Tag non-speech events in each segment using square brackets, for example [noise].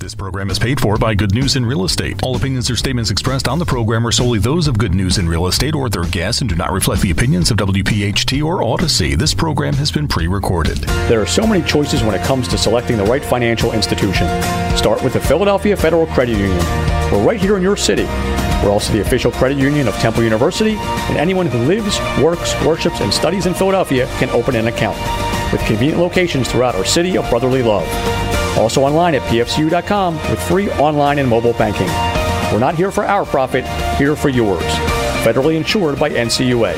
This program is paid for by Good News in Real Estate. All opinions or statements expressed on the program are solely those of Good News in Real Estate or their guests and do not reflect the opinions of WPHT or Audacy. This program has been pre recorded. There are so many choices when it comes to selecting the right financial institution. Start with the Philadelphia Federal Credit Union. We're right here in your city. We're also the official credit union of Temple University, and anyone who lives, works, worships, and studies in Philadelphia can open an account with convenient locations throughout our city of brotherly love. Also online at pfcu.com with free online and mobile banking. We're not here for our profit, here for yours. Federally insured by NCUA.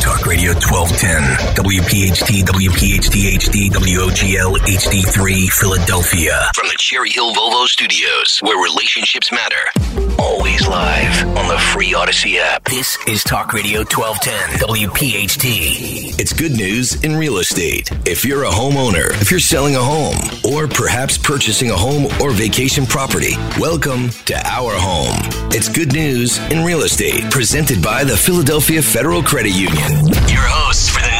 Talk Radio 1210, WPHT, WPHT HD, WOGL HD3, Philadelphia. From the Cherry Hill Volvo Studios, where relationships matter. Always live on the free Audacy app. This is Talk Radio 1210, WPHT. It's good news in real estate. If you're a homeowner, if you're selling a home, or perhaps purchasing a home or vacation property, welcome to our home. It's good news in real estate, presented by the Philadelphia Federal Credit Union. Your hosts for the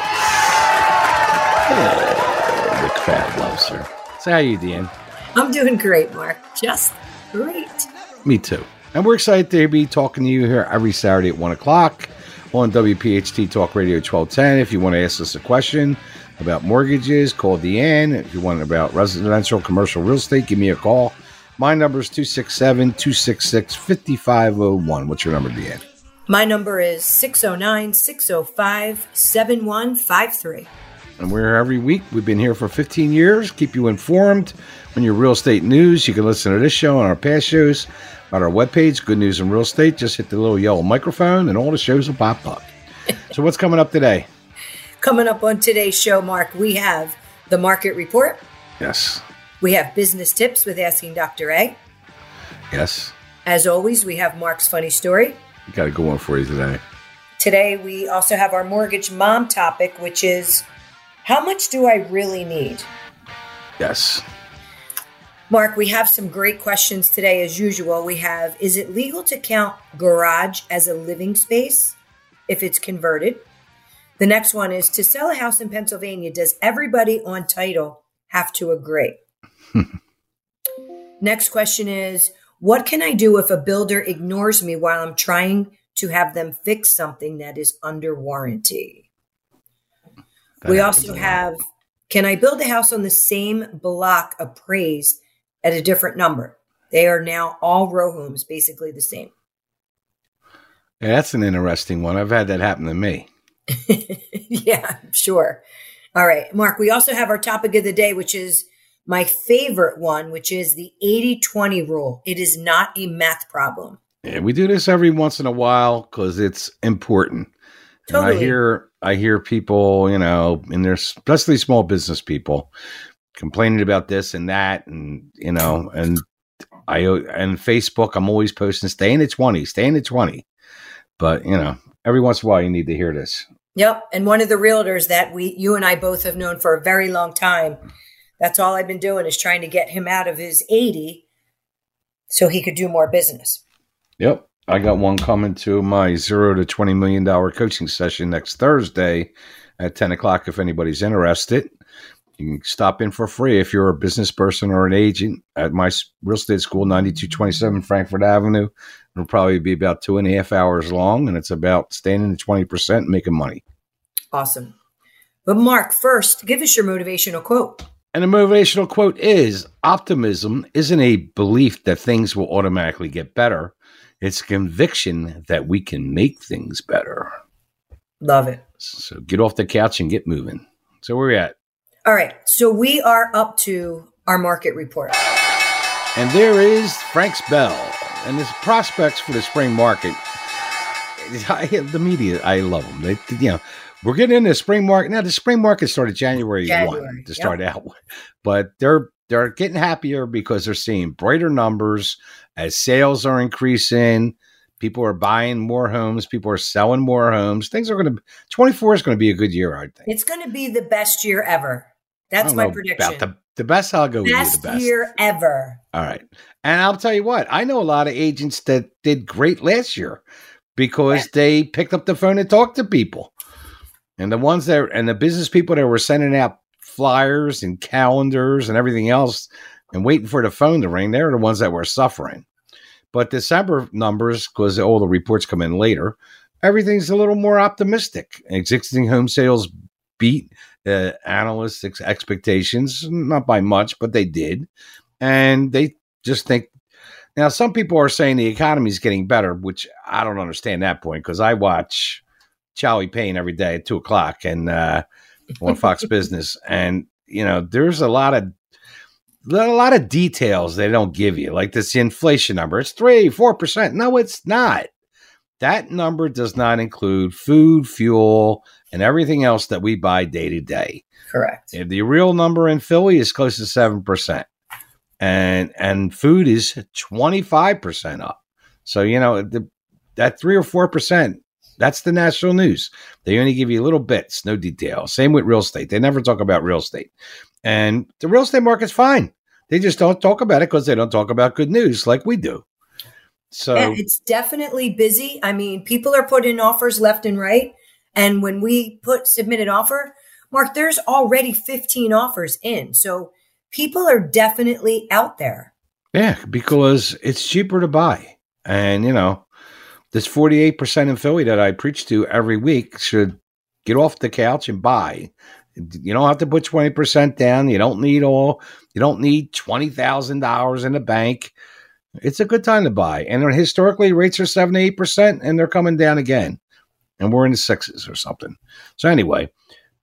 Oh, the crowd loves her. So how you, Deanne? I'm doing great, Mark. Just great. Me too. And we're excited to be talking to you here every Saturday at 1 o'clock on WPHT Talk Radio 1210. If you want to ask us a question about mortgages, call Deanne. If you want about residential, commercial real estate, give me a call. My number is 267 266 5501. What's your number, Deanne? My number is 609 605 7153. And we're here every week. We've been here for 15 years. Keep you informed on your real estate news. You can listen to this show and our past shows on our webpage, Good News in Real Estate. Just hit the little yellow microphone and all the shows will pop up. so, what's coming up today? Coming up on today's show, Mark, we have the market report. Yes. We have business tips with Asking Dr. A. Yes. As always, we have Mark's funny story. Got a good one for you today. Today, we also have our mortgage mom topic, which is how much do I really need? Yes. Mark, we have some great questions today, as usual. We have Is it legal to count garage as a living space if it's converted? The next one is To sell a house in Pennsylvania, does everybody on title have to agree? [laughs] next question is What can I do if a builder ignores me while I'm trying to have them fix something that is under warranty? That we also have Can I build a house on the same block appraised at a different number? They are now all row homes, basically the same. Yeah, that's an interesting one. I've had that happen to me. [laughs] yeah, sure. All right, Mark, we also have our topic of the day, which is my favorite one, which is the 80 20 rule. It is not a math problem. Yeah, we do this every once in a while because it's important. And I hear I hear people, you know, and there's especially small business people complaining about this and that, and you know, and I and Facebook, I'm always posting stay in the twenty, stay in the twenty. But you know, every once in a while, you need to hear this. Yep. And one of the realtors that we, you and I both have known for a very long time, that's all I've been doing is trying to get him out of his 80 so he could do more business. Yep. I got one coming to my zero to twenty million dollar coaching session next Thursday at ten o'clock. If anybody's interested, you can stop in for free if you're a business person or an agent at my real estate school, ninety two twenty seven Frankford Avenue. It'll probably be about two and a half hours long, and it's about staying in the twenty percent and making money. Awesome. But Mark, first, give us your motivational quote. And the motivational quote is optimism isn't a belief that things will automatically get better. It's conviction that we can make things better. Love it. So get off the couch and get moving. So where are we at? All right. So we are up to our market report. And there is Frank's Bell and his prospects for the spring market. I, the media, I love them. They, you know, we're getting into the spring market now. The spring market started January, January, one to yep. start out, but they're they're getting happier because they're seeing brighter numbers as sales are increasing. People are buying more homes. People are selling more homes. Things are going to 24 is going to be a good year, I think. It's going to be the best year ever. That's my prediction. the, the best, I'll go best with you. The best year ever. All right. And I'll tell you what, I know a lot of agents that did great last year because yeah. they picked up the phone and talked to people. And the ones that, and the business people that were sending out flyers and calendars and everything else and waiting for the phone to ring, they're the ones that were suffering. But December numbers, because all the reports come in later, everything's a little more optimistic. Existing home sales beat uh, analysts' expectations, not by much, but they did. And they just think now, some people are saying the economy is getting better, which I don't understand that point because I watch Charlie Payne every day at two o'clock and uh, on Fox [laughs] Business, and you know, there's a lot of a lot of details they don't give you, like this inflation number. It's three, four percent. No, it's not. That number does not include food, fuel, and everything else that we buy day to day. Correct. And the real number in Philly is close to seven percent, and and food is twenty five percent up. So you know the, that three or four percent that's the national news. They only give you little bits, no detail. Same with real estate. They never talk about real estate. And the real estate market's fine. They just don't talk about it because they don't talk about good news like we do. So it's definitely busy. I mean, people are putting offers left and right. And when we put submit an offer, Mark, there's already 15 offers in. So people are definitely out there. Yeah, because it's cheaper to buy. And, you know, this 48% in Philly that I preach to every week should get off the couch and buy. You don't have to put 20% down. You don't need all, you don't need $20,000 in the bank. It's a good time to buy. And historically, rates are 78% and they're coming down again. And we're in the sixes or something. So, anyway,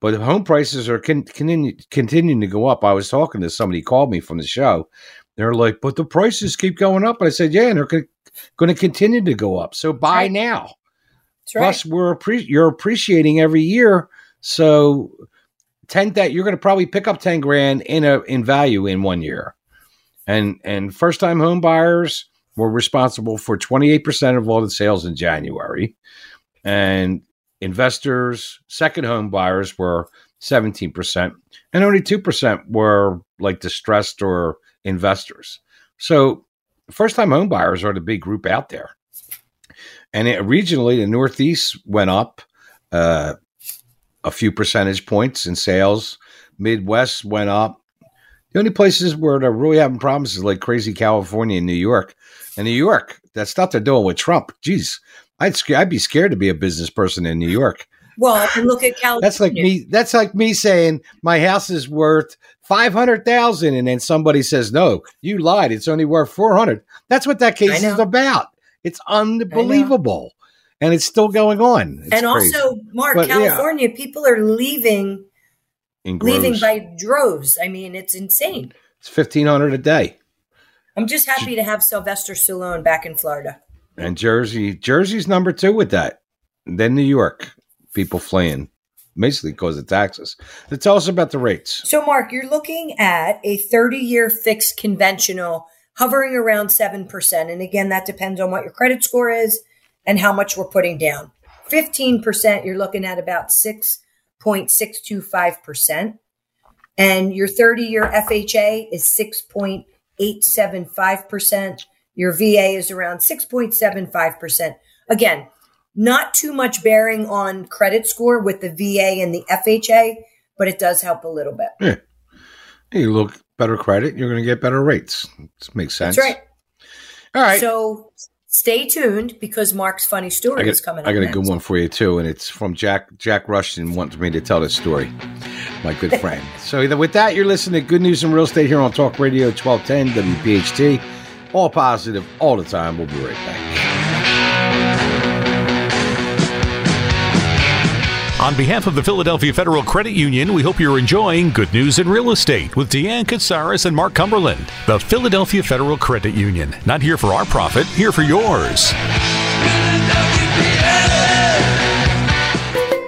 but home prices are con- continue, continuing to go up. I was talking to somebody called me from the show. They're like, but the prices keep going up. And I said, yeah, and they're going to continue to go up. So buy right. now. Plus, we're appre- you're appreciating every year. So ten that you're going to probably pick up ten grand in a in value in one year, and and first time home buyers were responsible for twenty eight percent of all the sales in January, and investors second home buyers were seventeen percent, and only two percent were like distressed or investors. So first time home buyers are the big group out there. And it, regionally, the Northeast went up uh, a few percentage points in sales. Midwest went up. The only places where they're really having problems is like crazy California and New York. And New York, that stuff they're doing with Trump, geez, I'd I'd be scared to be a business person in New York. Well, look at California. That's like me. That's like me saying my house is worth five hundred thousand, and then somebody says, "No, you lied. It's only worth four hundred. That's what that case is about. It's unbelievable, and it's still going on. It's and crazy. also, Mark, but, California, yeah. people are leaving, leaving by droves. I mean, it's insane. It's fifteen hundred a day. I'm just happy to have Sylvester Stallone back in Florida. And Jersey, Jersey's number two with that. Then New York people fleeing basically because of taxes. So tell us about the rates. So, Mark, you're looking at a 30 year fixed conventional hovering around 7%. And again, that depends on what your credit score is and how much we're putting down. 15%, you're looking at about 6.625%. And your 30 year FHA is 6.875%. Your VA is around 6.75%. Again, not too much bearing on credit score with the VA and the FHA, but it does help a little bit. Yeah. You look better credit, you're going to get better rates. This makes sense. That's right. All right. So stay tuned because Mark's funny story got, is coming. I got next. a good one for you too, and it's from Jack. Jack Rushton wants me to tell this story. My good [laughs] friend. so either with that, you're listening to Good News in Real Estate here on Talk Radio 1210 WPHT. All positive, all the time. We'll be right back. On behalf of the Philadelphia Federal Credit Union, we hope you're enjoying Good News in Real Estate with Deanne Katsaros and Mark Cumberland. The Philadelphia Federal Credit Union. Not here for our profit, here for yours.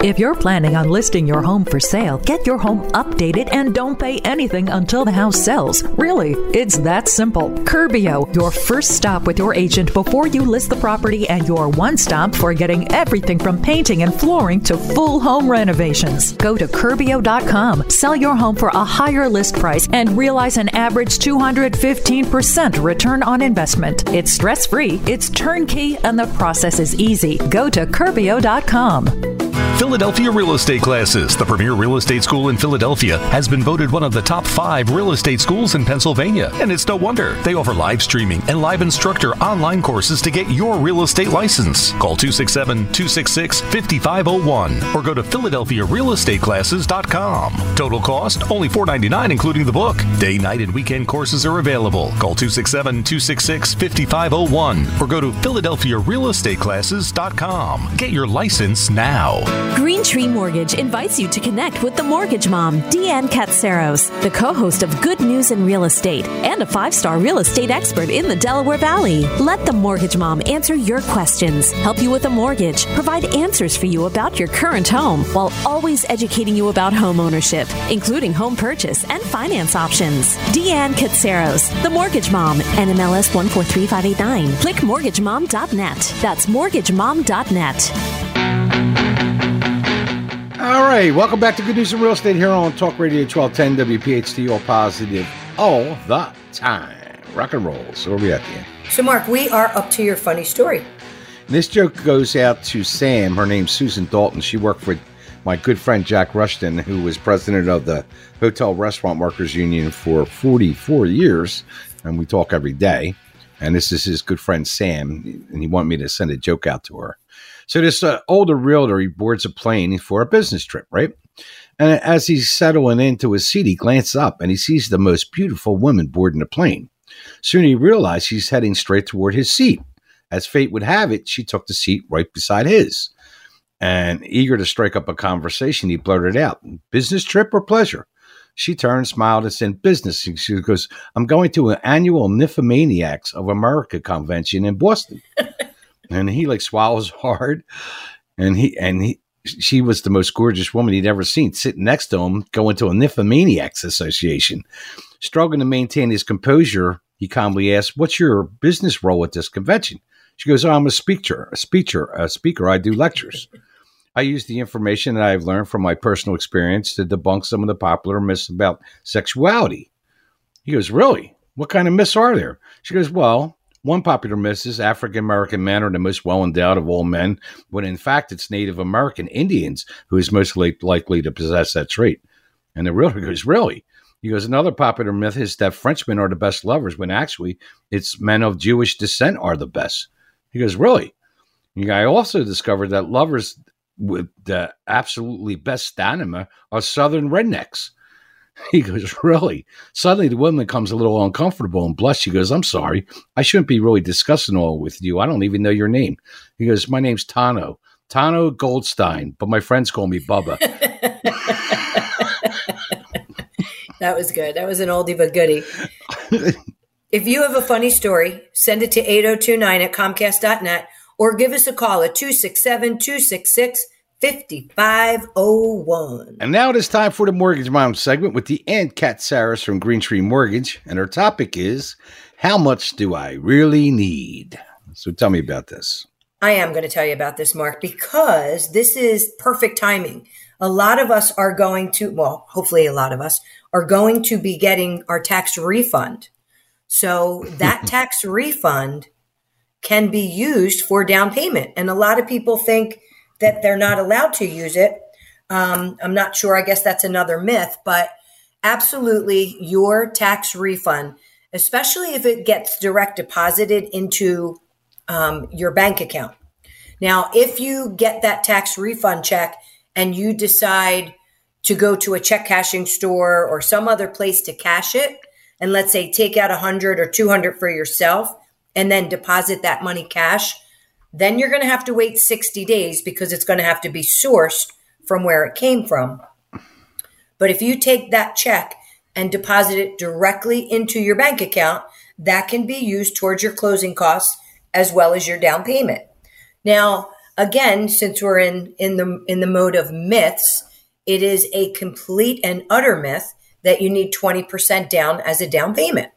If you're planning on listing your home for sale, get your home updated and don't pay anything until the house sells. Really, it's that simple. Curbio, your first stop with your agent before you list the property and your one stop for getting everything from painting and flooring to full home renovations. Go to Curbio.com, sell your home for a higher list price, and realize an average 215% return on investment. It's stress free, it's turnkey, and the process is easy. Go to Curbio.com. Philadelphia Real Estate Classes, the premier real estate school in Philadelphia, has been voted one of the top five real estate schools in Pennsylvania. And it's no wonder. They offer live streaming and live instructor online courses to get your real estate license. Call 267 266 5501 or go to PhiladelphiaRealEstateClasses.com. Total cost only $4.99, including the book. Day, night, and weekend courses are available. Call 267 266 5501 or go to PhiladelphiaRealEstateClasses.com. Get your license now. Green Tree Mortgage invites you to connect with the mortgage mom, Deanne Katsaros, the co host of Good News in Real Estate and a five star real estate expert in the Delaware Valley. Let the mortgage mom answer your questions, help you with a mortgage, provide answers for you about your current home, while always educating you about home ownership, including home purchase and finance options. Deanne Katsaros, the mortgage mom, NMLS 143589. Click mortgagemom.net. That's mortgagemom.net. All right, welcome back to Good News in Real Estate here on Talk Radio 1210 WPHT, all positive all the time. Rock and roll. So, where we at the So, Mark, we are up to your funny story. This joke goes out to Sam. Her name's Susan Dalton. She worked for my good friend Jack Rushton, who was president of the Hotel Restaurant Workers Union for 44 years. And we talk every day. And this is his good friend Sam. And he wanted me to send a joke out to her. So this uh, older realtor, he boards a plane for a business trip, right? And as he's settling into his seat, he glances up and he sees the most beautiful woman boarding the plane. Soon he realizes he's heading straight toward his seat. As fate would have it, she took the seat right beside his. And eager to strike up a conversation, he blurted out, Business trip or pleasure? She turned, smiled, and said, Business. And She goes, I'm going to an annual Nymphomaniacs of America convention in Boston. And he like swallows [laughs] hard, and he and he she was the most gorgeous woman he'd ever seen, sitting next to him, going to a Nymphomaniacs Association. Struggling to maintain his composure, he calmly asked, "What's your business role at this convention?" She goes, oh, "I'm a speaker, a speaker, a speaker. I do lectures." I use the information that I've learned from my personal experience to debunk some of the popular myths about sexuality. He goes, Really? What kind of myths are there? She goes, Well, one popular myth is African American men are the most well endowed of all men, when in fact it's Native American Indians who is most likely to possess that trait. And the realtor goes, Really? He goes, Another popular myth is that Frenchmen are the best lovers, when actually it's men of Jewish descent are the best. He goes, Really? I also discovered that lovers with the absolutely best stamina are Southern rednecks. [laughs] He goes, Really? Suddenly the woman becomes a little uncomfortable and blush. She goes, I'm sorry. I shouldn't be really discussing all with you. I don't even know your name. He goes, My name's Tano. Tano Goldstein, but my friends call me Bubba. [laughs] that was good. That was an oldie but goodie. [laughs] if you have a funny story, send it to 8029 at comcast.net or give us a call at 267 266 5501. And now it is time for the Mortgage Mom segment with Deanne Katsaros from Green Tree Mortgage. And her topic is How much do I really need? So tell me about this. I am going to tell you about this, Mark, because this is perfect timing. A lot of us are going to, well, hopefully a lot of us are going to be getting our tax refund. So that [laughs] tax refund can be used for down payment. And a lot of people think, that they're not allowed to use it. Um, I'm not sure. I guess that's another myth, but absolutely your tax refund, especially if it gets direct deposited into um, your bank account. Now, if you get that tax refund check and you decide to go to a check cashing store or some other place to cash it, and let's say take out 100 or 200 for yourself and then deposit that money cash, then you're going to have to wait 60 days because it's going to have to be sourced from where it came from. But if you take that check and deposit it directly into your bank account, that can be used towards your closing costs as well as your down payment. Now, again, since we're in in the in the mode of myths, it is a complete and utter myth that you need 20% down as a down payment.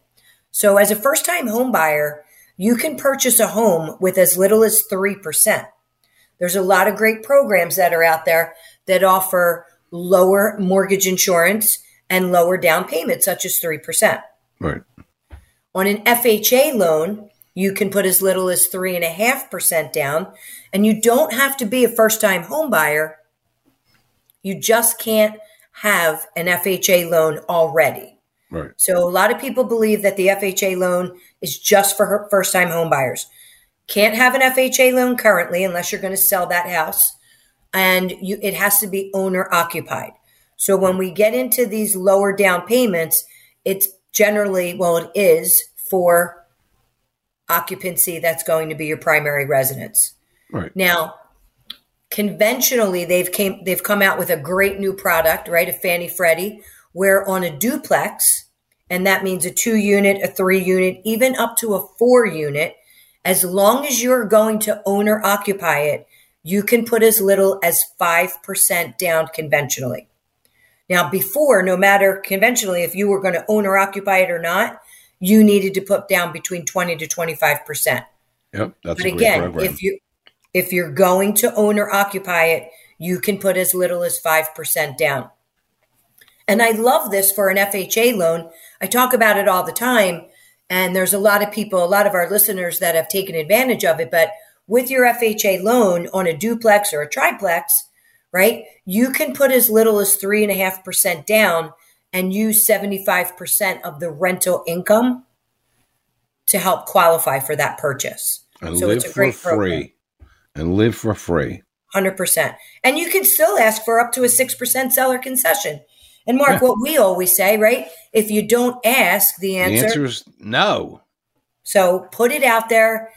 So as a first-time home buyer, you can purchase a home with as little as 3%. There's a lot of great programs that are out there that offer lower mortgage insurance and lower down payments, such as 3%. Right. On an FHA loan, you can put as little as 3.5% down, and you don't have to be a first time home buyer. You just can't have an FHA loan already. Right. So a lot of people believe that the FHA loan is just for first time home buyers. Can't have an FHA loan currently unless you're going to sell that house and you, it has to be owner occupied. So when we get into these lower down payments, it's generally, well, it is for occupancy that's going to be your primary residence. Right. Now, conventionally they've came they've come out with a great new product, right? A Fannie Freddie, where on a duplex, and that means a two unit, a three unit, even up to a four unit, as long as you're going to owner occupy it, you can put as little as 5% down conventionally. Now, before, no matter conventionally, if you were going to own or occupy it or not, you needed to put down between 20 to 25%. Yep. That's but again, if you if you're going to own or occupy it, you can put as little as 5% down. And I love this for an FHA loan. I talk about it all the time. And there's a lot of people, a lot of our listeners that have taken advantage of it. But with your FHA loan on a duplex or a triplex, right, you can put as little as 3.5% down and use 75% of the rental income to help qualify for that purchase. And so live for free. Program. And live for free. 100%. And you can still ask for up to a 6% seller concession. And Mark, yeah. what we always say, right? If you don't ask, the answer, the answer is no. So put it out there,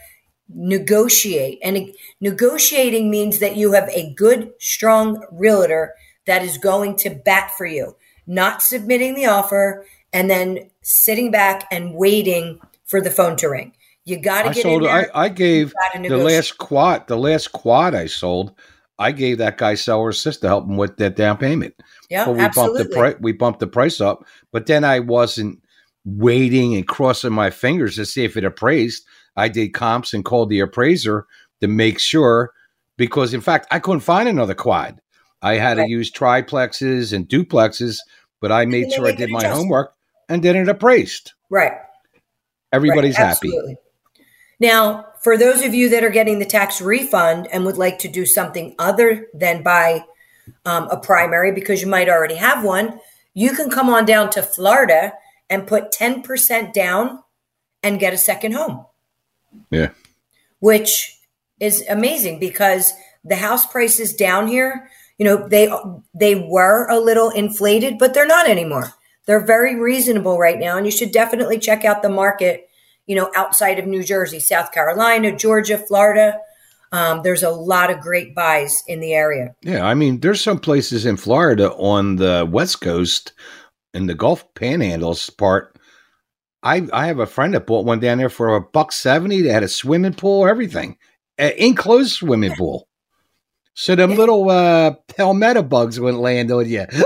negotiate. And negotiating means that you have a good, strong realtor that is going to bat for you, not submitting the offer and then sitting back and waiting for the phone to ring. You got to get sold, in there. I, I gave the last quad, the last quad I sold. I gave that guy seller assist to help him with that down payment. Yeah, we absolutely. bumped the price. We bumped the price up, but then I wasn't waiting and crossing my fingers to see if it appraised. I did comps and called the appraiser to make sure, because in fact I couldn't find another quad. I had right. to use triplexes and duplexes, but I made sure I did my homework and then it appraised. Right. Everybody's right. happy. Now, for those of you that are getting the tax refund and would like to do something other than buy um, a primary because you might already have one, you can come on down to Florida and put 10% down and get a second home. Yeah. Which is amazing because the house prices down here, you know, they they were a little inflated, but they're not anymore. They're very reasonable right now and you should definitely check out the market you know, outside of New Jersey, South Carolina, Georgia, Florida. Um, there's a lot of great buys in the area. Yeah, I mean, there's some places in Florida on the West Coast in the Gulf Panhandles part. I I have a friend that bought one down there for a buck seventy. They had a swimming pool, everything, An enclosed swimming pool. So them little uh, palmetto bugs wouldn't land on you. [laughs]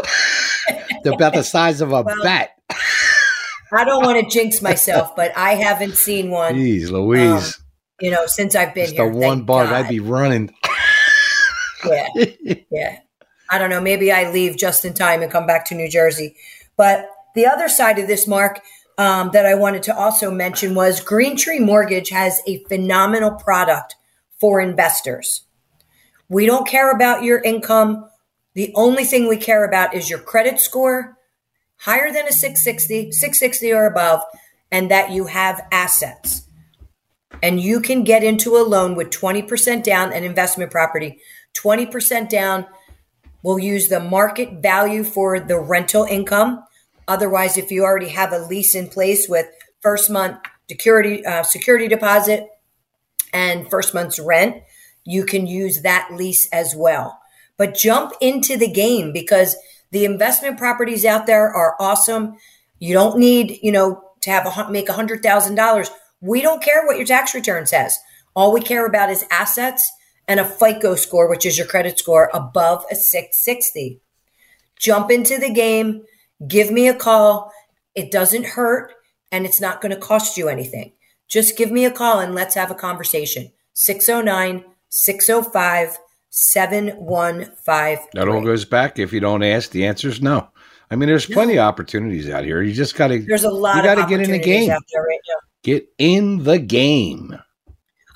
[laughs] They're about the size of a well, bat. I don't want to jinx myself, but I haven't seen one. Jeez, Louise. Um, you know, since I've been Just here. The one God. I'd be running. yeah, yeah. I don't know. Maybe I leave just in time and come back to New Jersey. But the other side of this, Mark, um, that I wanted to also mention was Green Tree Mortgage has a phenomenal product for investors. We don't care about your income. The only thing we care about is your credit score higher than a 660, 660 or above, and that you have assets. And you can get into a loan with 20% down an investment property, 20% down. We'll use the market value for the rental income. Otherwise, if you already have a lease in place with first month security uh, security deposit and first month's rent, you can use that lease as well. But jump into the game because the investment properties out there are awesome. You don't need, you know, to have a make a hundred thousand dollars. We don't care what your tax return says. All we care about is assets and a FICO score, which is your credit score, above a 660. Jump into the game, give me a call. It doesn't hurt and it's not going to cost you anything. Just give me a call and let's have a conversation. 609 605 7153. That all goes back. If you don't ask, the answer is no. I mean, there's plenty of opportunities out here. You just got to. There's a lot you got to get in the game. out there right now. Get in the game.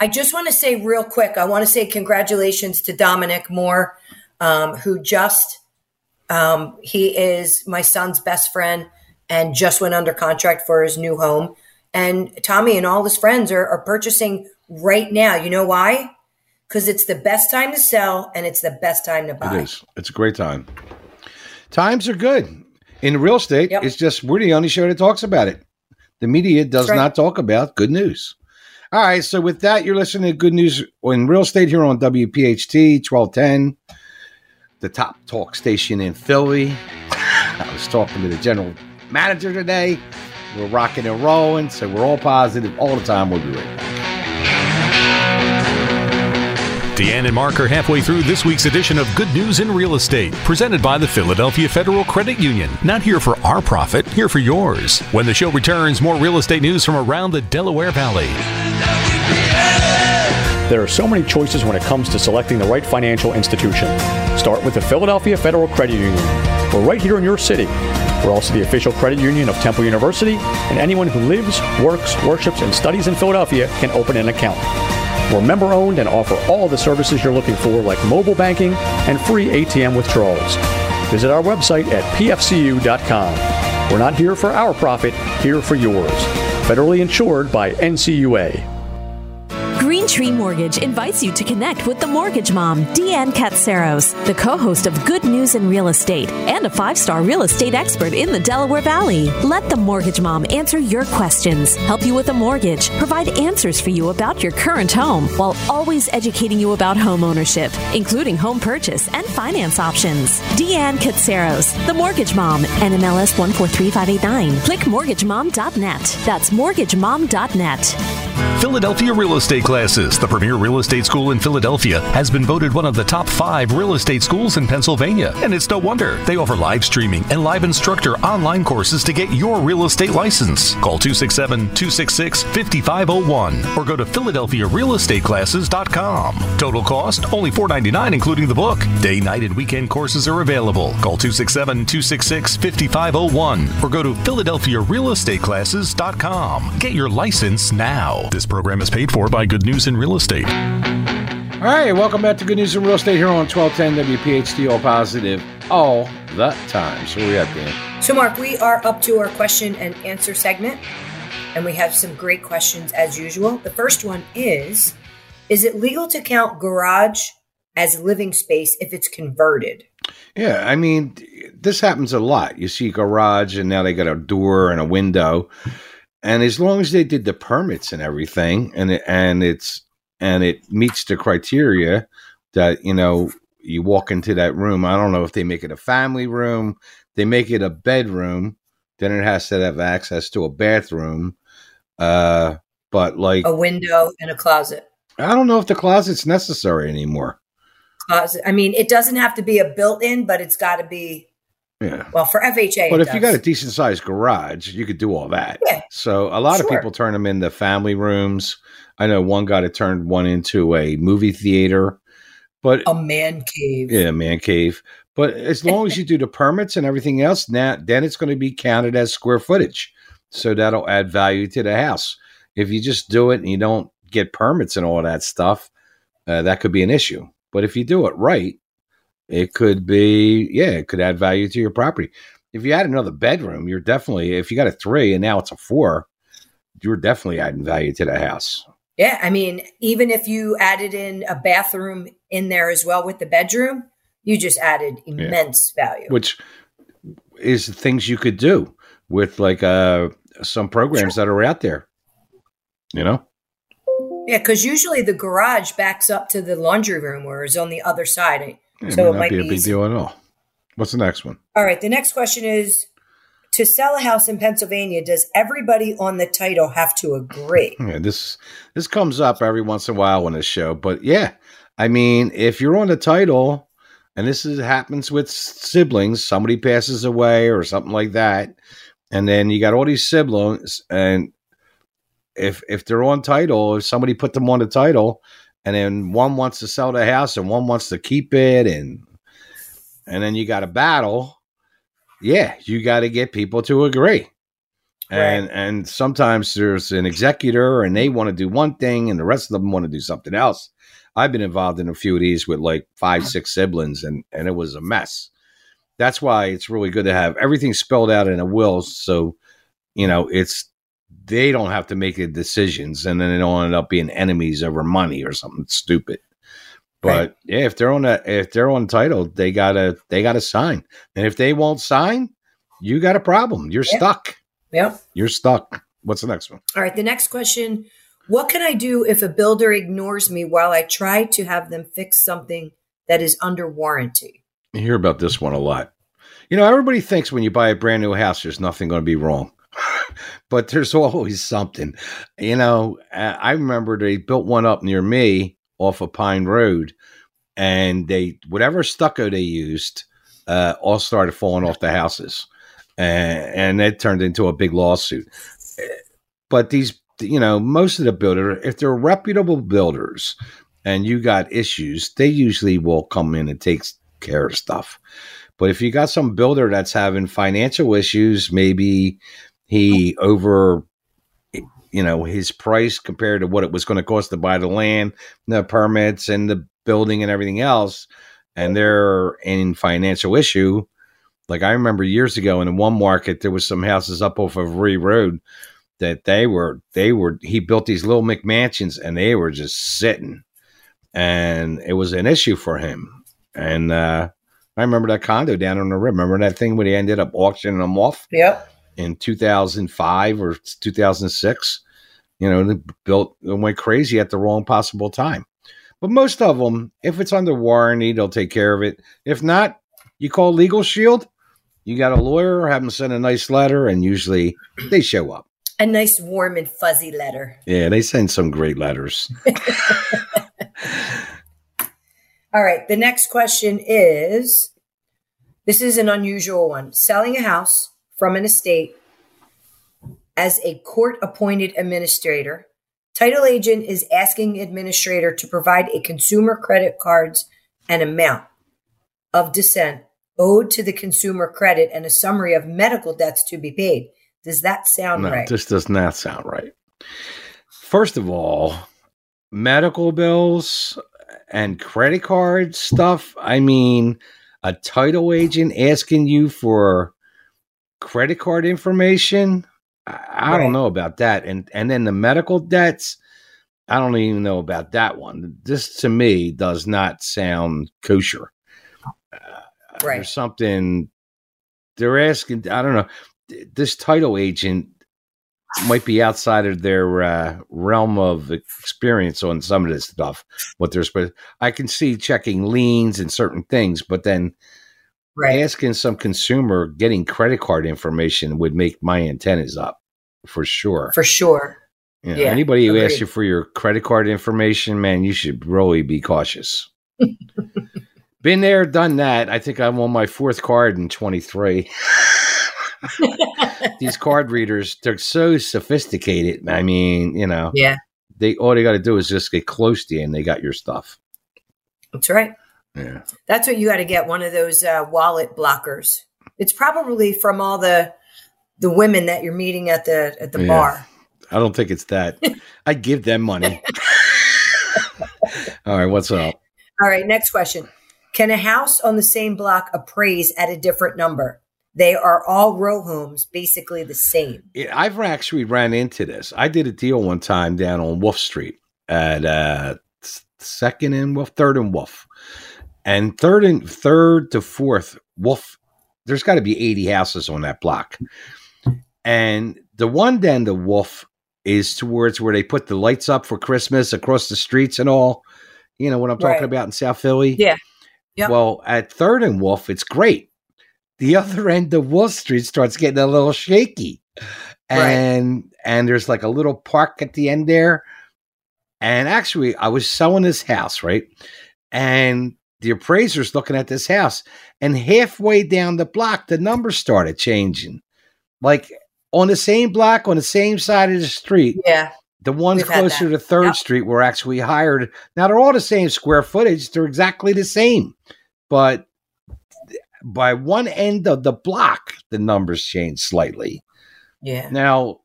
I just want to say real quick. I want to say congratulations to Dominic Moore, um, who just um, he is my son's best friend and just went under contract for his new home. And Tommy and all his friends are, are purchasing right now. You know why? Because it's the best time to sell and it's the best time to buy. It is. It's a great time. Times are good in real estate. Yep. It's just we're the only show that talks about it. The media does right. not talk about good news. All right. So with that, you're listening to Good News in Real Estate here on WPHT 1210, the top talk station in Philly. I was talking to the general manager today. We're rocking and rolling, so we're all positive all the time. We'll be right back. Deanne and Mark are halfway through this week's edition of Good News in Real Estate, presented by the Philadelphia Federal Credit Union. Not here for our profit, here for yours. When the show returns, more real estate news from around the Delaware Valley. There are so many choices when it comes to selecting the right financial institution. Start with the Philadelphia Federal Credit Union. We're right here in your city. We're also the official credit union of Temple University, and anyone who lives, works, worships, and studies in Philadelphia can open an account. We're member owned and offer all the services you're looking for, like mobile banking and free ATM withdrawals. Visit our website at pfcu.com. We're not here for our profit, here for yours. Federally insured by NCUA. Green Tree Mortgage invites you to connect with the Mortgage Mom, Deanne Katsaros, the co-host of Good News in Real Estate and a five-star real estate expert in the Delaware Valley. Let the Mortgage Mom answer your questions, help you with a mortgage, provide answers for you about your current home, while always educating you about home ownership, including home purchase and finance options. Deanne Katsaros, the Mortgage Mom, NMLS 143589. Click mortgagemom.net. That's mortgagemom.net. Philadelphia Real Estate Classes, the premier real estate school in Philadelphia, has been voted one of the top five real estate schools in Pennsylvania. And it's no wonder. They offer live streaming and live instructor online courses to get your real estate license. Call 267 266 5501 or go to PhiladelphiaRealEstateClasses.com. Total cost only $4.99, including the book. Day, night, and weekend courses are available. Call 267 266 5501 or go to PhiladelphiaRealEstateClasses.com. Get your license now. This program is paid for by Good News in Real Estate. All right, welcome back to Good News in Real Estate here on 1210 WPHT, all positive all the time. So we at Deanne? So, Mark, we are up to our question and answer segment, and we have some great questions as usual. The first one is Is it legal to count garage as living space if it's converted? Yeah, I mean, this happens a lot. You see garage, and now they got a door and a window, and as long as they did the permits and everything, and it, and it's and it meets the criteria that you know you walk into that room. I don't know if they make it a family room, they make it a bedroom, then it has to have access to a bathroom. Uh, but like A window and a closet. I don't know if the closet's necessary anymore. Closet. I mean, it doesn't have to be a built in, but it's got to be, Yeah. well, for FHA. But if you got a decent sized garage, you could do all that. Yeah. So a lot of people turn them into family rooms. I know one guy that turned one into a movie theater. But a man cave. yeah, man cave. But as long as [laughs] you do the permits and everything else, now then it's going to be counted as square footage. So that'll add value to the house. If you just do it and you don't get permits and all that stuff, uh, that could be an issue. But if you do it right, it could be yeah, it could add value to your property. If you add another bedroom, you're definitely if you got a three and now it's a four, you're definitely adding value to the house. Yeah, I mean, even if you added in a bathroom in there as well with the bedroom, you just added immense value. which is things you could do with like uh some programs that are out there you know yeah, because usually the garage backs up to the laundry room or is on the other side. It so it might be be, a big easy. deal at all what's the next one All right, the next question is to sell a house in Pennsylvania, does everybody on the title have to agree? [laughs] Yeah, this this comes up every once in a while on this show, but yeah, I mean, if you're on the title, and this is happens with siblings, somebody passes away or something like that, and then you got all these siblings, and if if they're on title, if somebody put them on the title, and then one wants to sell the house and one wants to keep it, and and then you got a battle, yeah, you got to get people to agree. And and sometimes there's an executor and they want to do one thing and the rest of them want to do something else. I've been involved in a few of these with like five, six siblings and and it was a mess. That's why it's really good to have everything spelled out in a will so you know it's they don't have to make the decisions and then they don't end up being enemies over money or something stupid. But Right. yeah, if they're on a if they're on title, they gotta they gotta sign. And if they won't sign, you got a problem. You're stuck. Yep. You're stuck. What's the next one? All right. The next question What can I do if a builder ignores me while I try to have them fix something that is under warranty? You hear about this one a lot. You know, everybody thinks when you buy a brand new house, there's nothing going to be wrong. [laughs] but there's always something. You know, I remember they built one up near me off of Pine Road, and they, whatever stucco they used, uh, all started falling off the houses. And, and it turned into a big lawsuit. Uh, But these, you know, most of the builder, if they're reputable builders and you got issues, they usually will come in and take care of stuff. But if you got some builder that's having financial issues, maybe he over, you know, his price compared to what it was going to cost to buy the land, the permits, and the building and everything else, and they're in financial issue. Like I remember years ago in one market, there was some houses up off of Ree Road that they were they were he built these little McMansions and they were just sitting, and it was an issue for him. And uh, I remember that condo down on the river. Remember that thing when he ended up auctioning them off Yep. In 2005 or 2006? You know, they built and went crazy at the wrong possible time. But most of them, if it's under warranty, they'll take care of it. If not, you call Legal Shield. You got a lawyer, have them send a nice letter, and usually they show up. A nice, warm, and fuzzy letter. Yeah, they send some great letters. [laughs] [laughs] All right. The next question is this is an unusual one. Selling a house from an estate as a court appointed administrator. Title agent is asking administrator to provide a consumer credit cards and amount of descent owed to the consumer credit and a summary of medical debts to be paid. Does that sound no, right? this does not sound right. First of all, medical bills and credit card stuff. I mean, a title agent asking you for credit card information. I, I Right. don't know about that. And and then the medical debts. I don't even know about that one. This to me does not sound kosher. Uh, Right. There's something they're asking. I don't know. This title agent might be outside of their uh, realm of experience on some of this stuff. What they're supposed, I can see checking liens and certain things, but then right. asking some consumer getting credit card information would make my antennas up for sure. For sure. You know, yeah, anybody who asks you for your credit card information, man, you should really be cautious. [laughs] Been there, done that. I think I'm on my fourth card in 23. [laughs] These card readers, they're so sophisticated. I mean, you know, Yeah, they all they got to do is just get close to you and they got your stuff. that's right. Yeah. That's what you got to get one of those uh, wallet blockers. It's probably from all the the women that you're meeting at the at the Yeah. bar. I don't think it's that. [laughs] I give them money. [laughs] all right, what's up? All right, next question. Can a house on the same block appraise at a different number? They are all row homes, basically the same. Yeah, I've actually ran into this. I did a deal one time down on Wolf Street at uh, second and Wolf, third and Wolf, and third and third to fourth Wolf. There's got to be 80 houses on that block, and the one then the Wolf is towards where they put the lights up for Christmas across the streets and all. You know what I'm talking Right. about in South Philly. Yeah. Yep. Well, at third and Wolf, it's great. the other end of wolf Street starts getting a little shaky. And right. and there's like a little park at the end there. And actually, I was selling this house, right? And the appraiser's looking at this house, and halfway down the block, the numbers started changing. Like on the same block, on the same side of the street. Yeah. The ones closer to Third yep. Street were actually hired. Now they're all the same square footage; they're exactly the same, but by one end of the block, the numbers change slightly. Yeah. Now,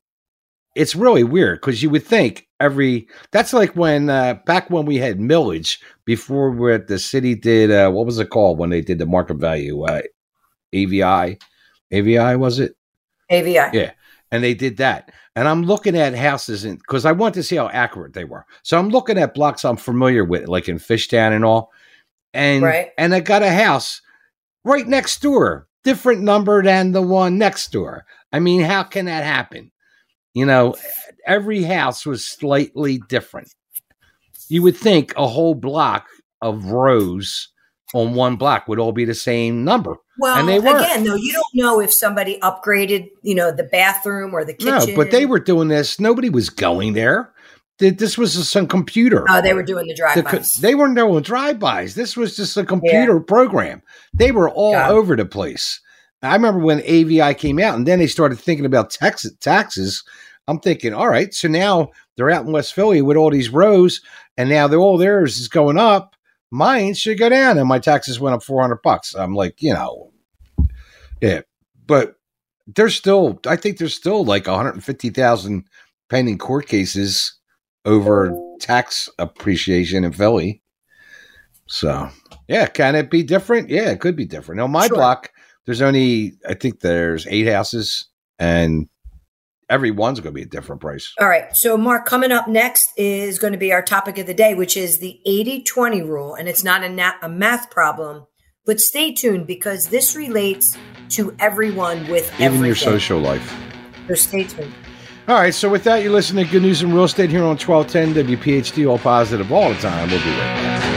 it's really weird because you would think every that's like when uh, back when we had millage before where the city did uh, what was it called when they did the market value uh, AVI AVI was it? AVI yeah and they did that. And I'm looking at houses and because I want to see how accurate they were. So I'm looking at blocks I'm familiar with like in Fishtown and all and right. and I got a house right next door different number than the one next door. I mean how can that happen you know every house was slightly different. You would think a whole block of rows on one block would all be the same number. Well, and they were again, though, you don't know if somebody upgraded, you know, the bathroom or the kitchen. No, but they were doing this. Nobody was going there. This was some computer. Oh, they were doing the drive-bys. The, they weren't doing drive-bys. This was just a computer yeah. program. They were all over the place. I remember when AVI came out, and then they started thinking about tax, taxes I'm thinking, all right, so now they're out in West Philly with all these rows, and now they're all theirs is going up. Mine should go down, and my taxes went up 400 bucks. I'm like, you know, yeah, but there's still, I think there's still like 150,000 pending court cases over tax appreciation in Philly. So, yeah, can it be different? Yeah, it could be different. On my sure. block, there's only, I think there's eight houses, and every one's going to be a different price. All right. So, Mark, coming up next is going to be our topic of the day, which is the 80 20 rule. And it's not a, na- a math problem, but stay tuned because this relates to everyone with even everything. your social life. So, stay tuned. All right. So, with that, you're listening to Good News in Real Estate here on 1210 WPHT, all positive all the time. We'll be right back.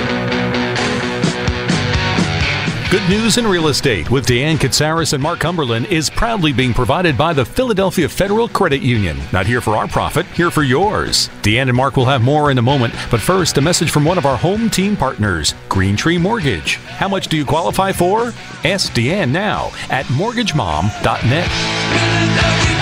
Good News in Real Estate with Deanne Katsaros and Mark Cumberland is proudly being provided by the Philadelphia Federal Credit Union. Not here for our profit, here for yours. Deanne and Mark will have more in a moment, but first, a message from one of our home team partners, Green Tree Mortgage. How much do you qualify for? Ask Deanne now at mortgagemom.net.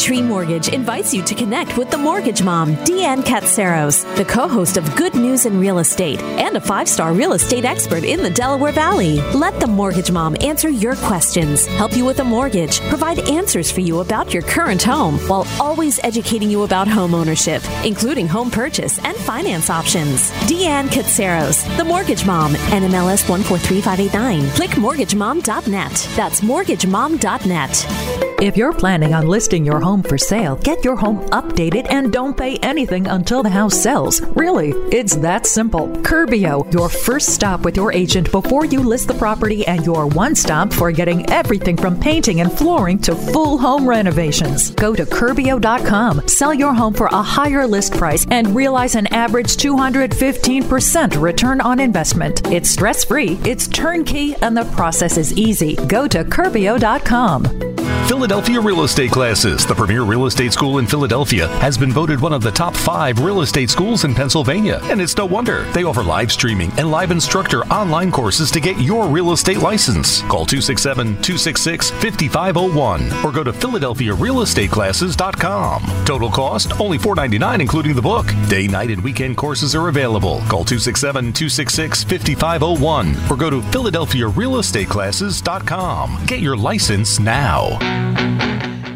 Tree Mortgage invites you to connect with the mortgage mom, Deanne Katsaros, the co host of Good News in Real Estate and a five star real estate expert in the Delaware Valley. Let the mortgage mom answer your questions, help you with a mortgage, provide answers for you about your current home, while always educating you about home ownership, including home purchase and finance options. Deanne Katsaros, the mortgage mom, NMLS 143589. Click mortgagemom.net. That's mortgagemom.net. If you're planning on listing your home for sale, get your home updated and don't pay anything until the house sells. Really, it's that simple. Curbio, your first stop with your agent before you list the property and your one stop for getting everything from painting and flooring to full home renovations. Go to Curbio.com, sell your home for a higher list price, and realize an average 215% return on investment. It's stress free, it's turnkey, and the process is easy. Go to Curbio.com. Philadelphia Real Estate Classes, the premier real estate school in Philadelphia, has been voted one of the top five real estate schools in Pennsylvania. And it's no wonder. They offer live streaming and live instructor online courses to get your real estate license. Call 267 266 5501 or go to PhiladelphiaRealEstateClasses.com. Total cost only $4.99, including the book. Day, night, and weekend courses are available. Call 267 266 5501 or go to PhiladelphiaRealEstateClasses.com. Get your license now.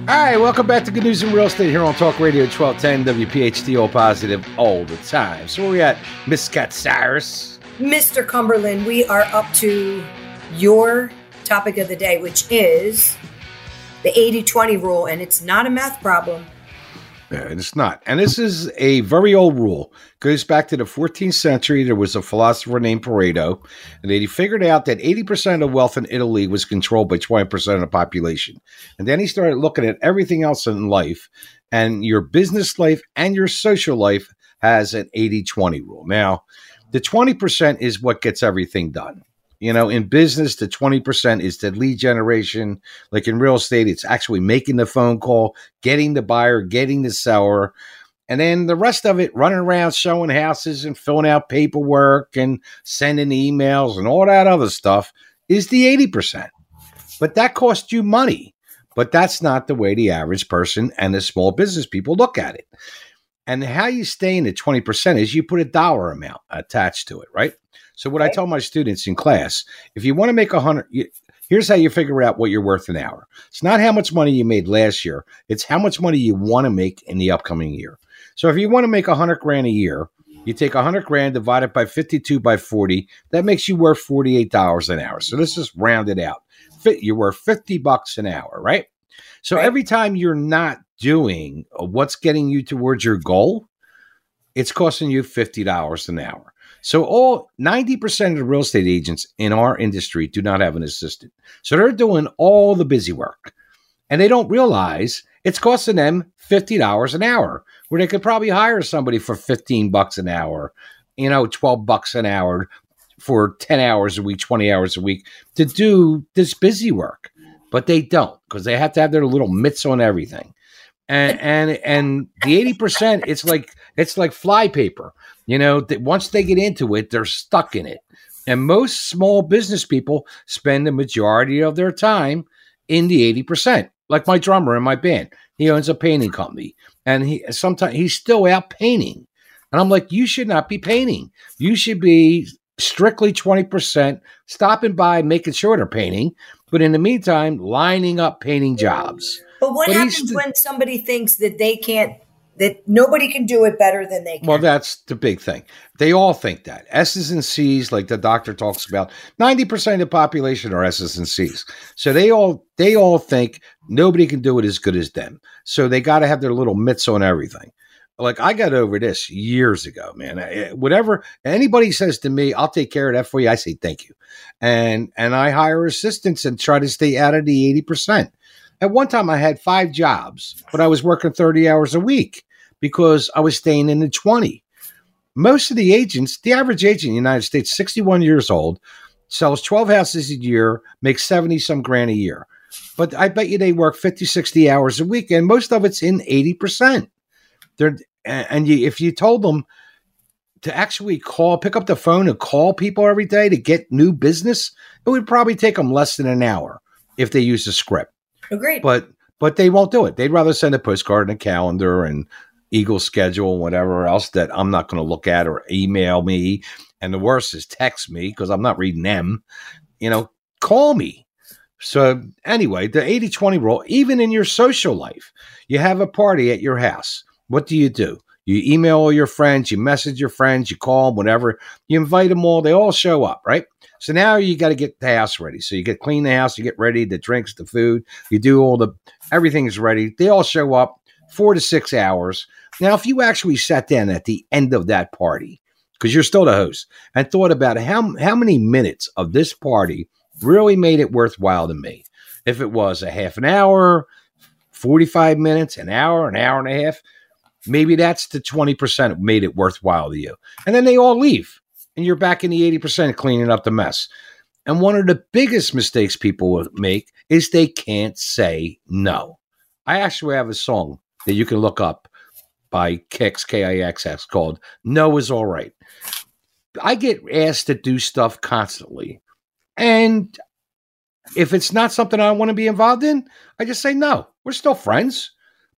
All right, welcome back to Good News in Real Estate here on Talk Radio 1210 WPHT, all positive all the time. So where we got Miss Katsaros. Mr. Cumberland, we are up to your topic of the day, which is the 80 20 rule. And it's not a math problem, yeah, it's not. And this is a very old rule. Goes back to the 14th century. There was a philosopher named Pareto, and he figured out that 80% of wealth in Italy was controlled by 20% of the population. And then he started looking at everything else in life, and your business life and your social life has an 80 20 rule. Now, the 20% is what gets everything done You know, in business, the 20% is the lead generation. Like in real estate, it's actually making the phone call, getting the buyer, getting the seller. And then the rest of it, running around showing houses and filling out paperwork and sending emails and all that other stuff is the 80%. But that costs you money. But that's not the way the average person and the small business people look at it. And how you stay in the 20% is you put a dollar amount attached to it, right? So what I tell my students in class, if you want to make a hundred, here's how you figure out what you're worth an hour. It's not how much money you made last year. It's how much money you want to make in the upcoming year. So if you want to make a hundred grand a year, you take a hundred grand, divide it by 52 by 40. That makes you worth $48 an hour. So this is rounded out. You're worth 50 bucks an hour, right? So right. every time you're not doing uh, what's getting you towards your goal, it's costing you $50 an hour. So all 90% of the real estate agents in our industry do not have an assistant. So they're doing all the busy work. And they don't realize it's costing them $50 an hour, where they could probably hire somebody for 15 bucks an hour, you know, 12 bucks an hour for 10 hours a week, 20 hours a week to do this busy work. But they don't because they have to have their little mitts on everything and and and the eighty percent, it's like it's like flypaper. You know, that once they get into it, they're stuck in it. And most small business people spend the majority of their time in the eighty percent. Like my drummer in my band, he owns a painting company, and he sometimes he's still out painting. And I'm like, you should not be painting. You should be strictly 20%, stopping by, making sure they're painting, but in the meantime, lining up painting jobs. But what but happens when somebody thinks that they can't that nobody can do it better than they can. Well, that's the big thing. They all think that. S's and C's, like the doctor talks about, 90% of the population are S's and C's. So they all they all think nobody can do it as good as them. So they got to have their little mitts on everything. Like I got over this years ago, man. Eh, whatever anybody says to me, I'll take care of that for you. I say thank you. And and I hire assistants and try to stay out of the 80%. At one time, I had five jobs, but I was working 30 hours a week because I was staying in the 20. Most of the agents, the average agent in the United States, 61 years old, sells 12 houses a year, makes 70 some grand a year. But I bet you they work 50, 60 hours a week, and most of it's in 80%. They're, and you, if you told them to actually call, pick up the phone and call people every day to get new business, it would probably take them less than an hour if they use a script. Agreed. But but they won't do it. They'd rather send a postcard and a calendar and Eagle schedule, and whatever else that I'm not going to look at or email me. And the worst is text me because I'm not reading them. You know, call me. So anyway, the 80 20 rule, even in your social life, you have a party at your house. What do you do? You email all your friends, you message your friends, you call them, whatever. You invite them all. They all show up, right? So now you got to get the house ready. So you get clean the house, you get ready, the drinks, the food, you do all the everything's ready. They all show up four to six hours. Now, if you actually sat down at the end of that party, because you're still the host, and thought about how how many minutes of this party really made it worthwhile to me. If it was a half an hour, 45 minutes, an hour, an hour and a half, maybe that's the 20% made it worthwhile to you. And then they all leave and you're back in the 80% cleaning up the mess. And one of the biggest mistakes people will make is they can't say no. I actually have a song that you can look up by Kixx, K I X X, called No is All Right. I get asked to do stuff constantly. And if it's not something I want to be involved in, I just say no. We're still friends.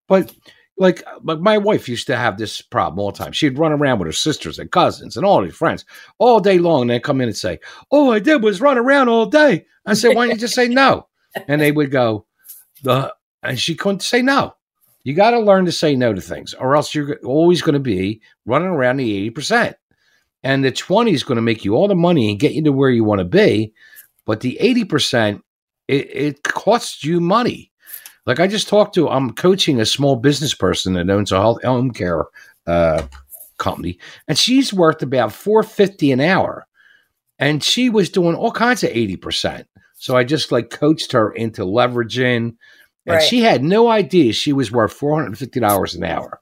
But like, my wife used to have this problem all the time. She'd run around with her sisters and cousins and all her friends all day long. And they'd come in and say, All I did was run around all day. I said, Why don't you just say no? And they would go, the and she couldn't say no. You got to learn to say no to things, or else you're always going to be running around the 80%. And the 20 is going to make you all the money and get you to where you want to be. But the 80%, it, it costs you money. Like I just talked to, I'm coaching a small business person that owns a health home care uh, company, and she's worth about four fifty an hour, and she was doing all kinds of eighty percent. So I just like coached her into leveraging, and right. she had no idea she was worth four hundred fifty dollars an hour.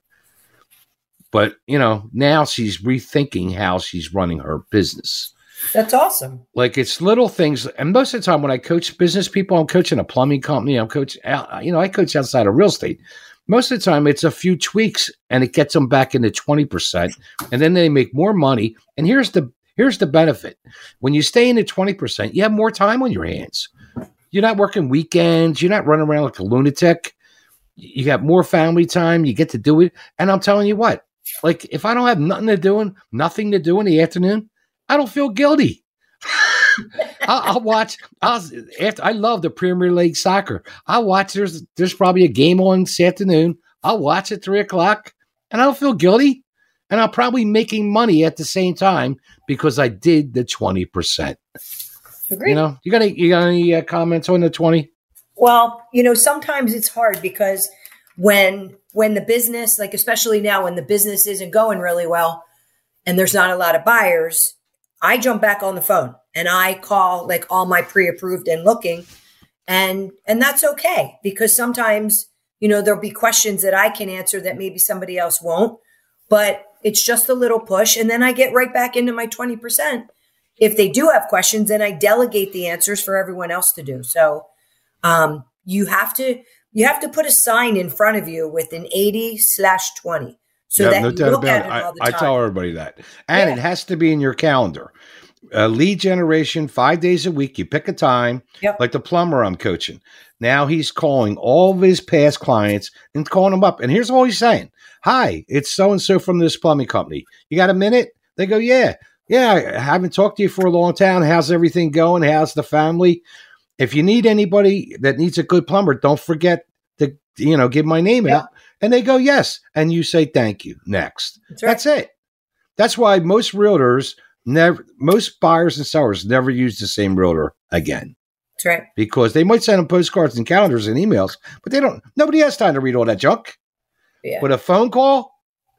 But you know, now she's rethinking how she's running her business. That's awesome. Like it's little things, and most of the time when I coach business people, I'm coaching a plumbing company. I'm coaching, you know, I coach outside of real estate. Most of the time, it's a few tweaks, and it gets them back into twenty percent, and then they make more money. And here's the here's the benefit: when you stay in twenty percent, you have more time on your hands. You're not working weekends. You're not running around like a lunatic. You got more family time. You get to do it. And I'm telling you what, like if I don't have nothing to do, nothing to do in the afternoon, I don't feel guilty. I'll, I'll, watch. I'll after I love the Premier League soccer. I'll watch. There's there's probably a game on this afternoon. I'll watch at three o'clock, and I don't feel guilty. And I'm probably making money at the same time because I did the twenty percent. You know, you got any you got any uh, comments on the twenty? Well, you know, sometimes it's hard because when when the business, like especially now when the business isn't going really well and there's not a lot of buyers, I jump back on the phone and I call like all my pre-approved and looking and and that's okay because sometimes, you know, there'll be questions that I can answer that maybe somebody else won't, but it's just a little push and then I get right back into my 20%. If they do have questions, then I delegate the answers for everyone else to do. So, um, you have to you have to put a sign in front of you with an 80 slash 20 so yeah, that no doubt about it. I, I, tell everybody that. And yeah. it has to be in your calendar. Uh, lead generation five days a week you pick a time yep. like the plumber i'm coaching. Now he's calling all of his past clients and calling them up. And here's all he's saying. Hi it's so and so from this plumbing company. You got a minute? They go yeah. Yeah i haven't talked to you for a long time. How's everything going? How's the family? If you need anybody that needs a good plumber, don't forget to you know give my name yeah. out. And they go yes, and you say thank you next. That's, right. That's it. That's why most realtors never, most buyers and sellers never use the same realtor again. That's right. Because they might send them postcards and calendars and emails, but they don't. Nobody has time to read all that junk. Yeah. With a phone call,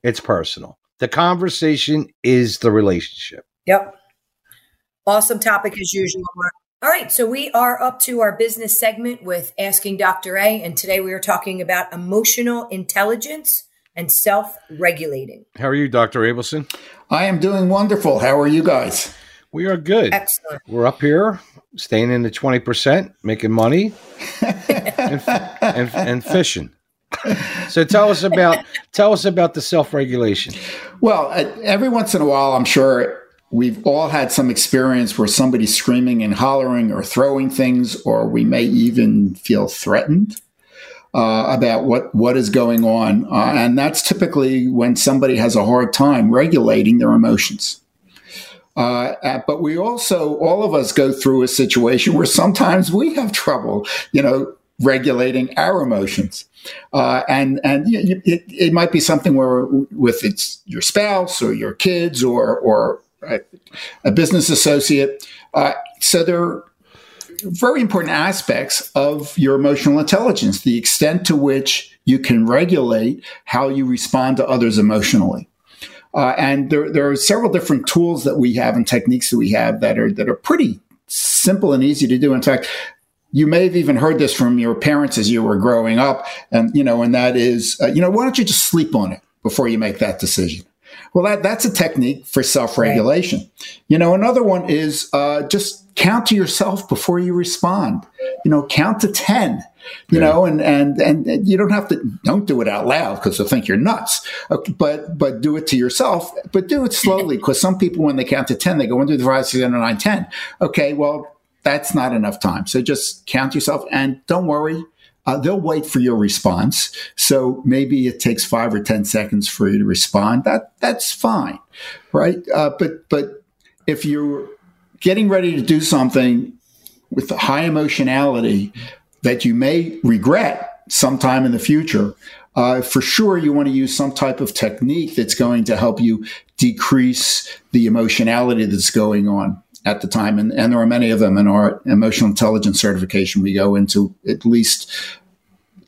it's personal. The conversation is the relationship. Yep. Awesome topic as usual, Mark. All right, so we are up to our business segment with Asking Dr. A, and today we are talking about emotional intelligence and self regulating. How are you, Dr. Abelson? I am doing wonderful. How are you guys? We are good. Excellent. We're up here, staying in the 20%, making money, [laughs] and, and, and fishing. so tell us about tell us about the self regulation. Well, uh, every once in a while, I'm sure We've all had some experience where somebody's screaming and hollering or throwing things, or we may even feel threatened uh, about what, what is going on. Uh, and that's typically when somebody has a hard time regulating their emotions. Uh, but we also, all of us go through a situation where sometimes we have trouble, you know, regulating our emotions. Uh, and and it, it, might be something where with it's your spouse or your kids or or a business associate. Uh, so there are very important aspects of your emotional intelligence, the extent to which you can regulate how you respond to others emotionally. Uh, and there, there are several different tools that we have and techniques that we have that are that are pretty simple and easy to do. In fact, you may have even heard this from your parents as you were growing up, and you know, and that is, uh, you know, why don't you just sleep on it before you make that decision? Well, that, that's a technique for self regulation. Right. You know, another one is uh, just count to yourself before you respond. You know, count to 10 you yeah. know, and, and, and you don't have to, don't do it out loud because they'll think you're nuts, okay, but, but do it to yourself, but do it slowly [laughs] because some people, when they count to 10, they go 1, 2, 3, 4, 5, 6, 7, 9, 10. Okay. Well, that's not enough time. So just count yourself and don't worry uh, they'll wait for your response. So maybe it takes five or ten seconds for you to respond. That that's fine, right? Uh, but but if you're getting ready to do something with high emotionality that you may regret sometime in the future, uh, for sure you want to use some type of technique that's going to help you decrease the emotionality that's going on at the time. And, and there are many of them in our emotional intelligence certification. We go into at least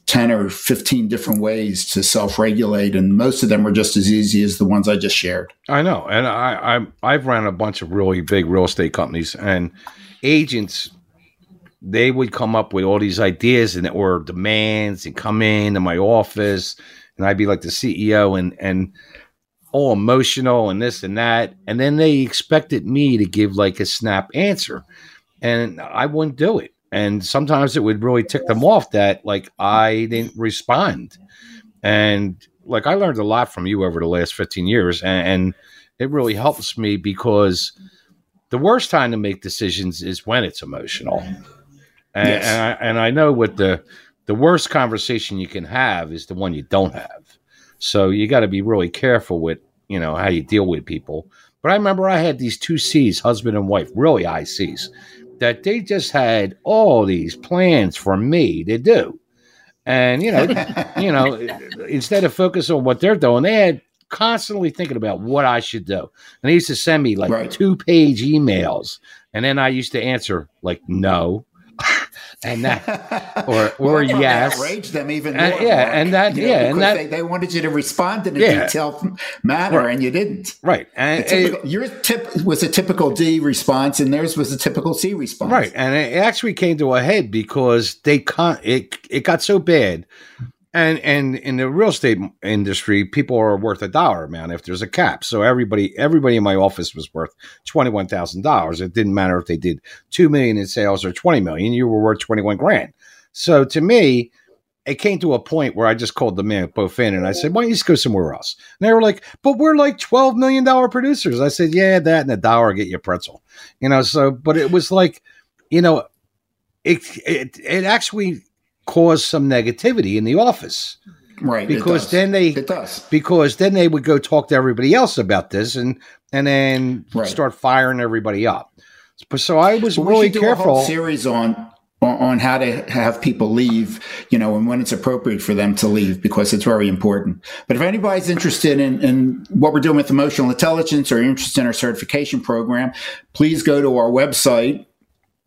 10 or 15 different ways to self-regulate and most of them are just as easy as the ones i just shared i know and i, I have ran a bunch of really big real estate companies and agents they would come up with all these ideas and or demands and come in to my office and i'd be like the ceo and and all emotional and this and that. And then they expected me to give like a snap answer. And I wouldn't do it. And sometimes it would really tick them off that like I didn't respond. And like I learned a lot from you over the last 15 years. And, and it really helps me because the worst time to make decisions is when it's emotional. And, yes. and, I, and I know what the the worst conversation you can have is the one you don't have. So you got to be really careful with you know how you deal with people. But I remember I had these two C's, husband and wife, really high C's, that they just had all these plans for me to do. And you know, [laughs] you know, instead of focus on what they're doing, they had constantly thinking about what I should do. And they used to send me like right. two page emails. And then I used to answer like no. And that or [laughs] or well, yes. outrage them even more uh, yeah and that you know, yeah and that they, they, wanted you to respond in a yeah. detailed manner right. and you didn't. Right. And typical, it, your tip was a typical d response and theirs was a typical c response. Right and it actually came to a head because they con- it it got so bad and and in the real estate industry, people are worth a dollar man if there's a cap. So everybody everybody in my office was worth twenty one thousand dollars. It didn't matter if they did two million in sales or twenty million. You were worth twenty one grand. So to me, it came to a point where I just called the man both in and I said, "Why don't you just go somewhere else?" And they were like, "But we're like twelve million dollar producers." I said, "Yeah, that and a dollar get you a pretzel." You know. So, but it was like, you know, it it it actually cause some negativity in the office. Right. Because then they it does. Because then they would go talk to everybody else about this and and then right. start firing everybody up. So I was really careful. series on on how to have people leave, you know, and when it's appropriate for them to leave, because it's very important. But if anybody's interested in, in what we're doing with emotional intelligence or interested in our certification program, please go to our website,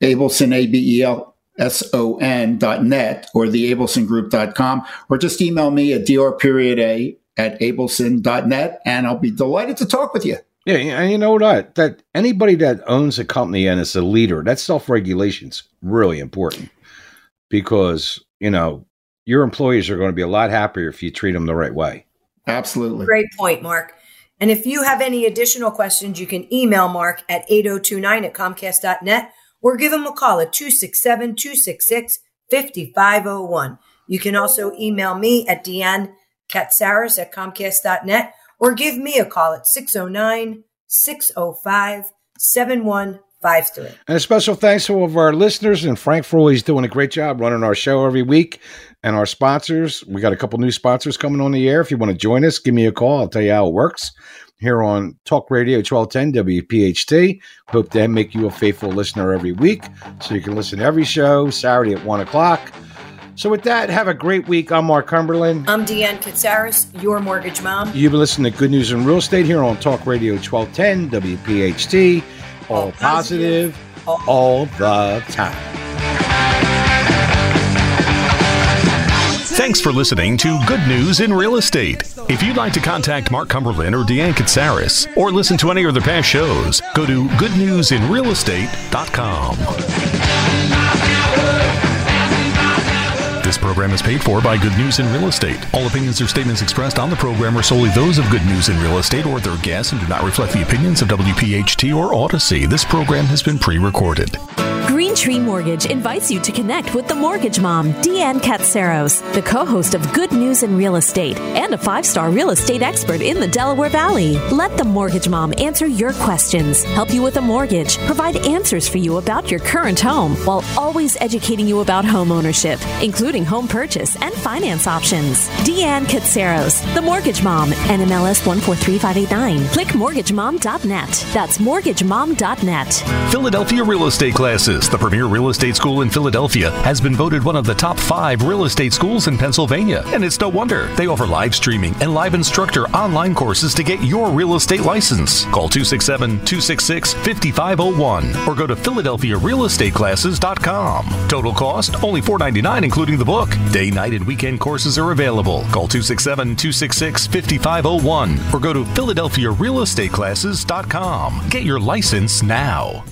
Abelson, A-B-E-L, S-O-N.net or the abelsongroup.com, or just email me at dr period a at abelson.net, and I'll be delighted to talk with you. Yeah, and you know what? That anybody that owns a company and is a leader, that self regulation is really important because you know your employees are going to be a lot happier if you treat them the right way. Absolutely. Great point, Mark. And if you have any additional questions, you can email Mark at 8029 at comcast.net or give them a call at 267 266 5501. You can also email me at Deanne Katsaros at Comcast.net or give me a call at 609 605 7153. And a special thanks to all of our listeners and Frank for always doing a great job running our show every week. And our sponsors, we got a couple new sponsors coming on the air. If you want to join us, give me a call. I'll tell you how it works here on Talk Radio 1210 WPHT. Hope to make you a faithful listener every week so you can listen to every show Saturday at 1 o'clock. So, with that, have a great week. I'm Mark Cumberland. I'm Deanne Katsaros, your mortgage mom. You've been listening to Good News in Real Estate here on Talk Radio 1210 WPHT. All, all positive, positive, all, all the time. Thanks for listening to Good News in Real Estate. If you'd like to contact Mark Cumberland or Deanne Katsaros or listen to any of their past shows, go to goodnewsinrealestate.com. This program is paid for by Good News in Real Estate. All opinions or statements expressed on the program are solely those of Good News in Real Estate or their guests and do not reflect the opinions of WPHT or Audacy. This program has been pre recorded. Green Tree Mortgage invites you to connect with the mortgage mom, Deanne Katsaros, the co host of Good News in Real Estate and a five star real estate expert in the Delaware Valley. Let the mortgage mom answer your questions, help you with a mortgage, provide answers for you about your current home, while always educating you about home ownership, including home purchase and finance options. Deanne Katsaros, the mortgage mom, NMLS 143589. Click mortgagemom.net. That's mortgagemom.net. Philadelphia Real Estate Classes the premier real estate school in Philadelphia, has been voted one of the top five real estate schools in Pennsylvania. And it's no wonder. They offer live streaming and live instructor online courses to get your real estate license. Call 267 266 5501 or go to PhiladelphiaRealEstateClasses.com. Total cost only $4.99, including the book. Day, night, and weekend courses are available. Call 267 266 5501 or go to PhiladelphiaRealEstateClasses.com. Get your license now.